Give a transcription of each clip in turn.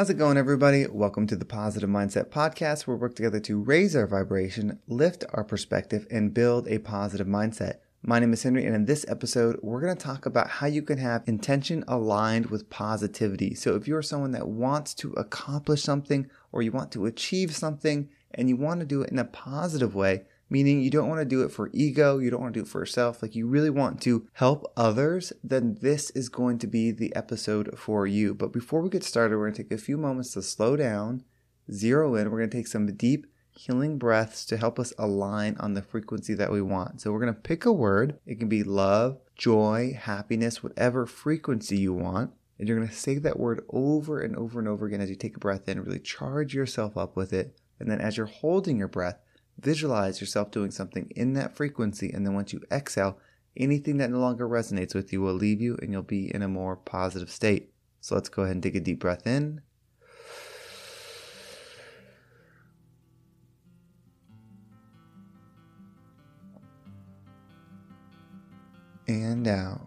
How's it going, everybody? Welcome to the Positive Mindset Podcast, where we work together to raise our vibration, lift our perspective, and build a positive mindset. My name is Henry, and in this episode, we're going to talk about how you can have intention aligned with positivity. So, if you're someone that wants to accomplish something or you want to achieve something and you want to do it in a positive way, meaning you don't want to do it for ego, you don't want to do it for yourself, like you really want to help others, then this is going to be the episode for you. But before we get started, we're going to take a few moments to slow down, zero in. We're going to take some deep, healing breaths to help us align on the frequency that we want. So we're going to pick a word. It can be love, joy, happiness, whatever frequency you want. And you're going to say that word over and over and over again as you take a breath in, really charge yourself up with it. And then as you're holding your breath, Visualize yourself doing something in that frequency, and then once you exhale, anything that no longer resonates with you will leave you and you'll be in a more positive state. So let's go ahead and take a deep breath in. And out.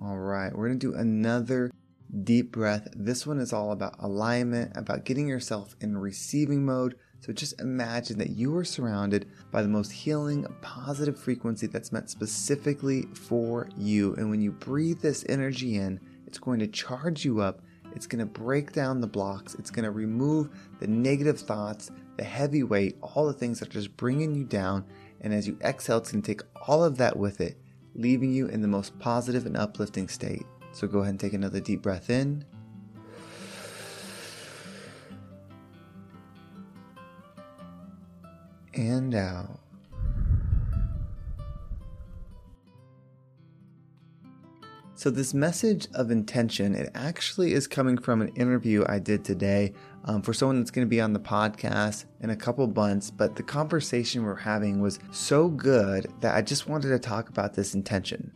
All right, we're going to do another deep breath. This one is all about alignment, about getting yourself in receiving mode. So just imagine that you are surrounded by the most healing, positive frequency that's meant specifically for you. And when you breathe this energy in, it's going to charge you up. It's going to break down the blocks. It's going to remove the negative thoughts, the heavy weight, all the things that are just bringing you down. And as you exhale, it's going to take all of that with it, leaving you in the most positive and uplifting state. So go ahead and take another deep breath in. And out. So, this message of intention, it actually is coming from an interview I did today um, for someone that's going to be on the podcast in a couple months. But the conversation we're having was so good that I just wanted to talk about this intention.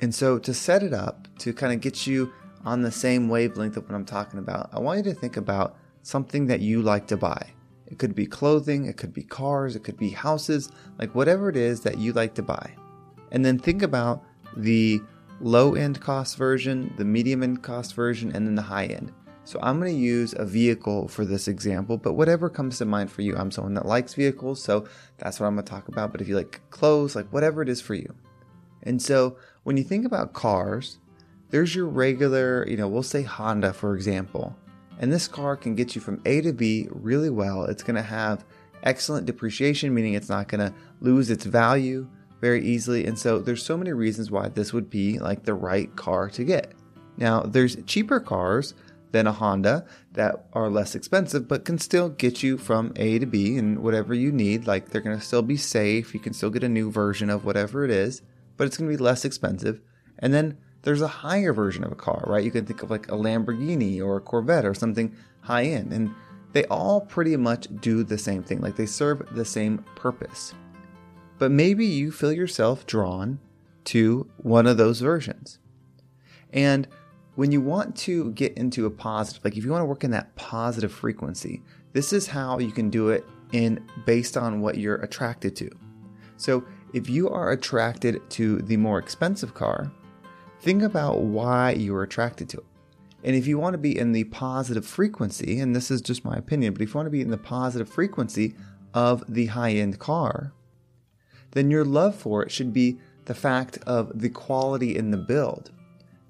And so, to set it up, to kind of get you on the same wavelength of what I'm talking about, I want you to think about something that you like to buy. It could be clothing, it could be cars, it could be houses, like whatever it is that you like to buy. And then think about the low end cost version, the medium end cost version, and then the high end. So I'm going to use a vehicle for this example, but whatever comes to mind for you. I'm someone that likes vehicles, so that's what I'm going to talk about. But if you like clothes, like whatever it is for you. And so when you think about cars, there's your regular, you know, we'll say Honda, for example. And this car can get you from A to B really well. It's going to have excellent depreciation, meaning it's not going to lose its value very easily. And so there's so many reasons why this would be like the right car to get. Now, there's cheaper cars than a Honda that are less expensive, but can still get you from A to B and whatever you need. Like they're going to still be safe. You can still get a new version of whatever it is but it's going to be less expensive. And then there's a higher version of a car, right? You can think of like a Lamborghini or a Corvette or something high end. And they all pretty much do the same thing, like they serve the same purpose. But maybe you feel yourself drawn to one of those versions. And when you want to get into a positive, like if you want to work in that positive frequency, this is how you can do it in based on what you're attracted to. So if you are attracted to the more expensive car, think about why you are attracted to it. And if you want to be in the positive frequency, and this is just my opinion, but if you want to be in the positive frequency of the high end car, then your love for it should be the fact of the quality in the build.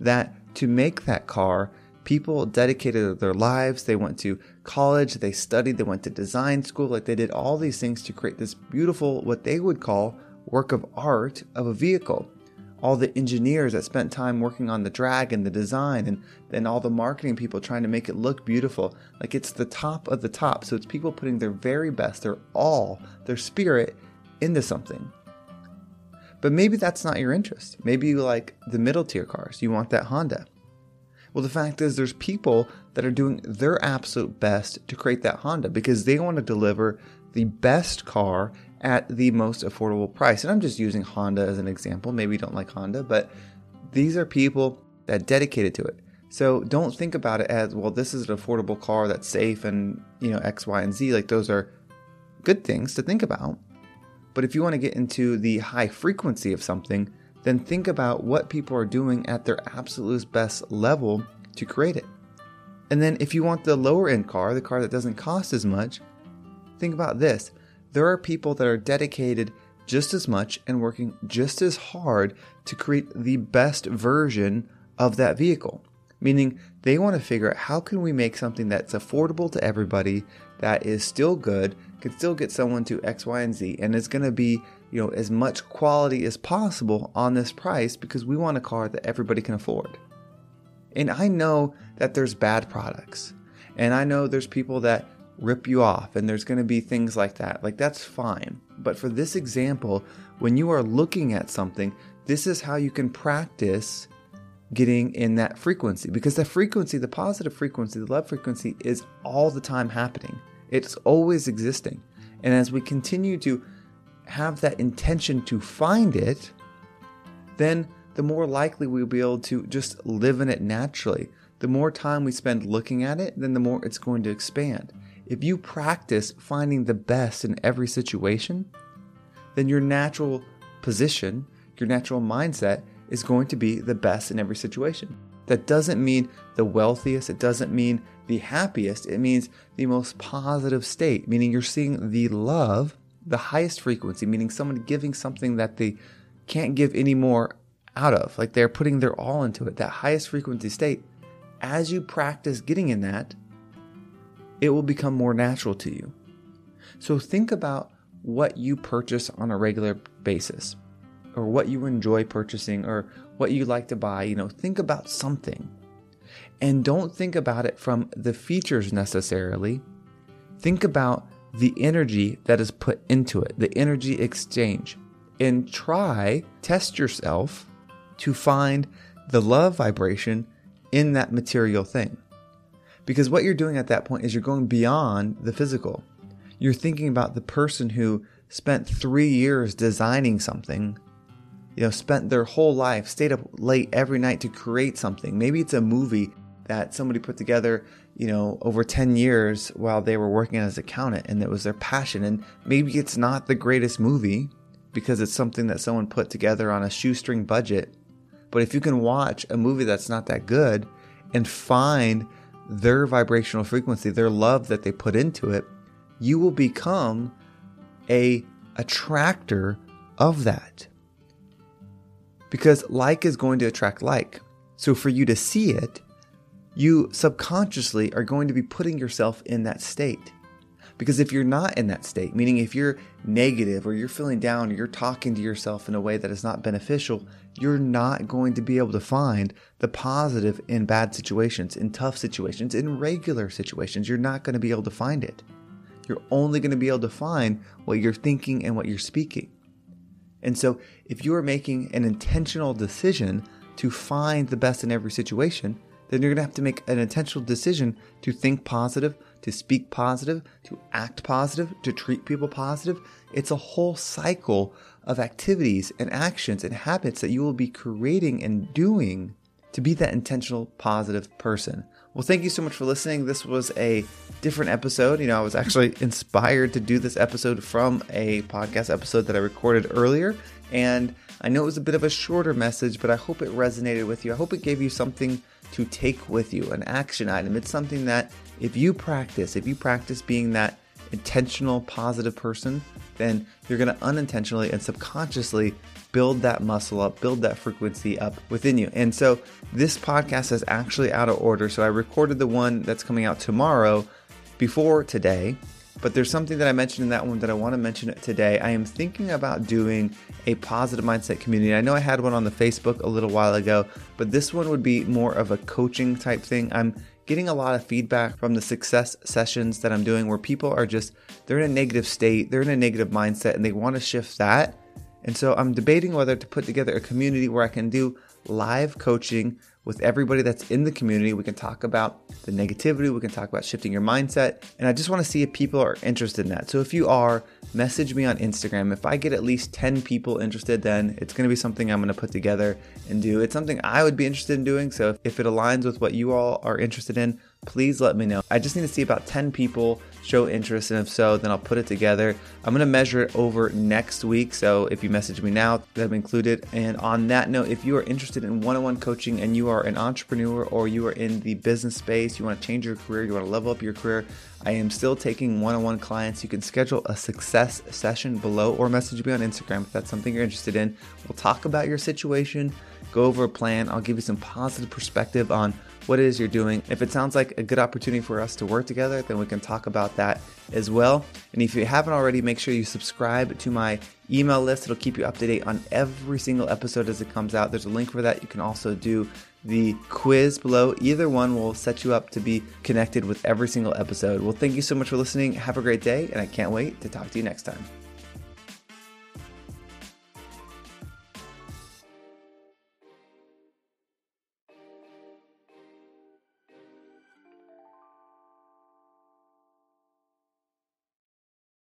That to make that car, people dedicated their lives. They went to college, they studied, they went to design school, like they did all these things to create this beautiful, what they would call work of art of a vehicle. All the engineers that spent time working on the drag and the design, and then all the marketing people trying to make it look beautiful. Like it's the top of the top. So it's people putting their very best, their all, their spirit into something. But maybe that's not your interest. Maybe you like the middle tier cars. You want that Honda. Well, the fact is, there's people that are doing their absolute best to create that Honda because they want to deliver the best car at the most affordable price. And I'm just using Honda as an example. Maybe you don't like Honda, but these are people that dedicated to it. So don't think about it as, well, this is an affordable car that's safe and, you know, X, Y, and Z. Like those are good things to think about. But if you want to get into the high frequency of something, then think about what people are doing at their absolute best level to create it. And then if you want the lower end car, the car that doesn't cost as much, think about this. There are people that are dedicated just as much and working just as hard to create the best version of that vehicle. Meaning they want to figure out how can we make something that's affordable to everybody, that is still good, can still get someone to X, Y, and Z, and is going to be, you know, as much quality as possible on this price because we want a car that everybody can afford. And I know that there's bad products. And I know there's people that rip you off and there's going to be things like that. Like that's fine. But for this example, when you are looking at something, this is how you can practice getting in that frequency because the frequency, the positive frequency, the love frequency is all the time happening. It's always existing. And as we continue to have that intention to find it, then the more likely we'll be able to just live in it naturally. The more time we spend looking at it, then the more it's going to expand. If you practice finding the best in every situation, then your natural position, your natural mindset is going to be the best in every situation. That doesn't mean the wealthiest, it doesn't mean the happiest, it means the most positive state, meaning you're seeing the love, the highest frequency, meaning someone giving something that they can't give any more out of. Like they're putting their all into it, that highest frequency state. As you practice getting in that, it will become more natural to you. So think about what you purchase on a regular basis or what you enjoy purchasing or what you like to buy, you know, think about something. And don't think about it from the features necessarily. Think about the energy that is put into it, the energy exchange. And try, test yourself to find the love vibration in that material thing. Because what you're doing at that point is you're going beyond the physical. You're thinking about the person who spent three years designing something you know, spent their whole life, stayed up late every night to create something. Maybe it's a movie that somebody put together, you know, over 10 years while they were working as an accountant and it was their passion. And maybe it's not the greatest movie because it's something that someone put together on a shoestring budget. But if you can watch a movie that's not that good and find their vibrational frequency, their love that they put into it, you will become a attractor of that because like is going to attract like. So for you to see it, you subconsciously are going to be putting yourself in that state. Because if you're not in that state, meaning if you're negative or you're feeling down or you're talking to yourself in a way that is not beneficial, you're not going to be able to find the positive in bad situations, in tough situations, in regular situations. You're not going to be able to find it. You're only going to be able to find what you're thinking and what you're speaking. And so, if you are making an intentional decision to find the best in every situation, then you're going to have to make an intentional decision to think positive, to speak positive, to act positive, to treat people positive. It's a whole cycle of activities and actions and habits that you will be creating and doing to be that intentional, positive person. Well, thank you so much for listening. This was a different episode. You know, I was actually inspired to do this episode from a podcast episode that I recorded earlier. And I know it was a bit of a shorter message, but I hope it resonated with you. I hope it gave you something to take with you, an action item. It's something that if you practice, if you practice being that intentional, positive person, then you're going to unintentionally and subconsciously build that muscle up, build that frequency up within you. And so this podcast is actually out of order. So I recorded the one that's coming out tomorrow before today. But there's something that I mentioned in that one that I want to mention today. I am thinking about doing a positive mindset community. I know I had one on the Facebook a little while ago, but this one would be more of a coaching type thing. I'm getting a lot of feedback from the success sessions that I'm doing where people are just they're in a negative state, they're in a negative mindset and they want to shift that And so I'm debating whether to put together a community where I can do live coaching with everybody that's in the community. We can talk about the negativity, we can talk about shifting your mindset, and I just want to see if people are interested in that. So if you are, message me on Instagram. If I get at least 10 people interested, then it's going to be something I'm going to put together and do. It's something I would be interested in doing. So if it aligns with what you all are interested in, please let me know. I just need to see about 10 people show interest, and if so, then I'll put it together. I'm gonna measure it over next week, so if you message me now, that'll be included. And on that note, if you are interested in one on one coaching and you are an entrepreneur or you are in the business space, you wanna change your career, you wanna level up your career, I am still taking one on one clients. You can schedule a success session below or message me on Instagram if that's something you're interested in. We'll talk about your situation, go over a plan. I'll give you some positive perspective on what it is you're doing. If it sounds like a good opportunity for us to work together, then we can talk about that as well. And if you haven't already, make sure you subscribe to my email list. It'll keep you up to date on every single episode as it comes out. There's a link for that. You can also do the quiz below. Either one will set you up to be connected with every single episode. Well, thank you so much for listening. Have a great day, and I can't wait to talk to you next time.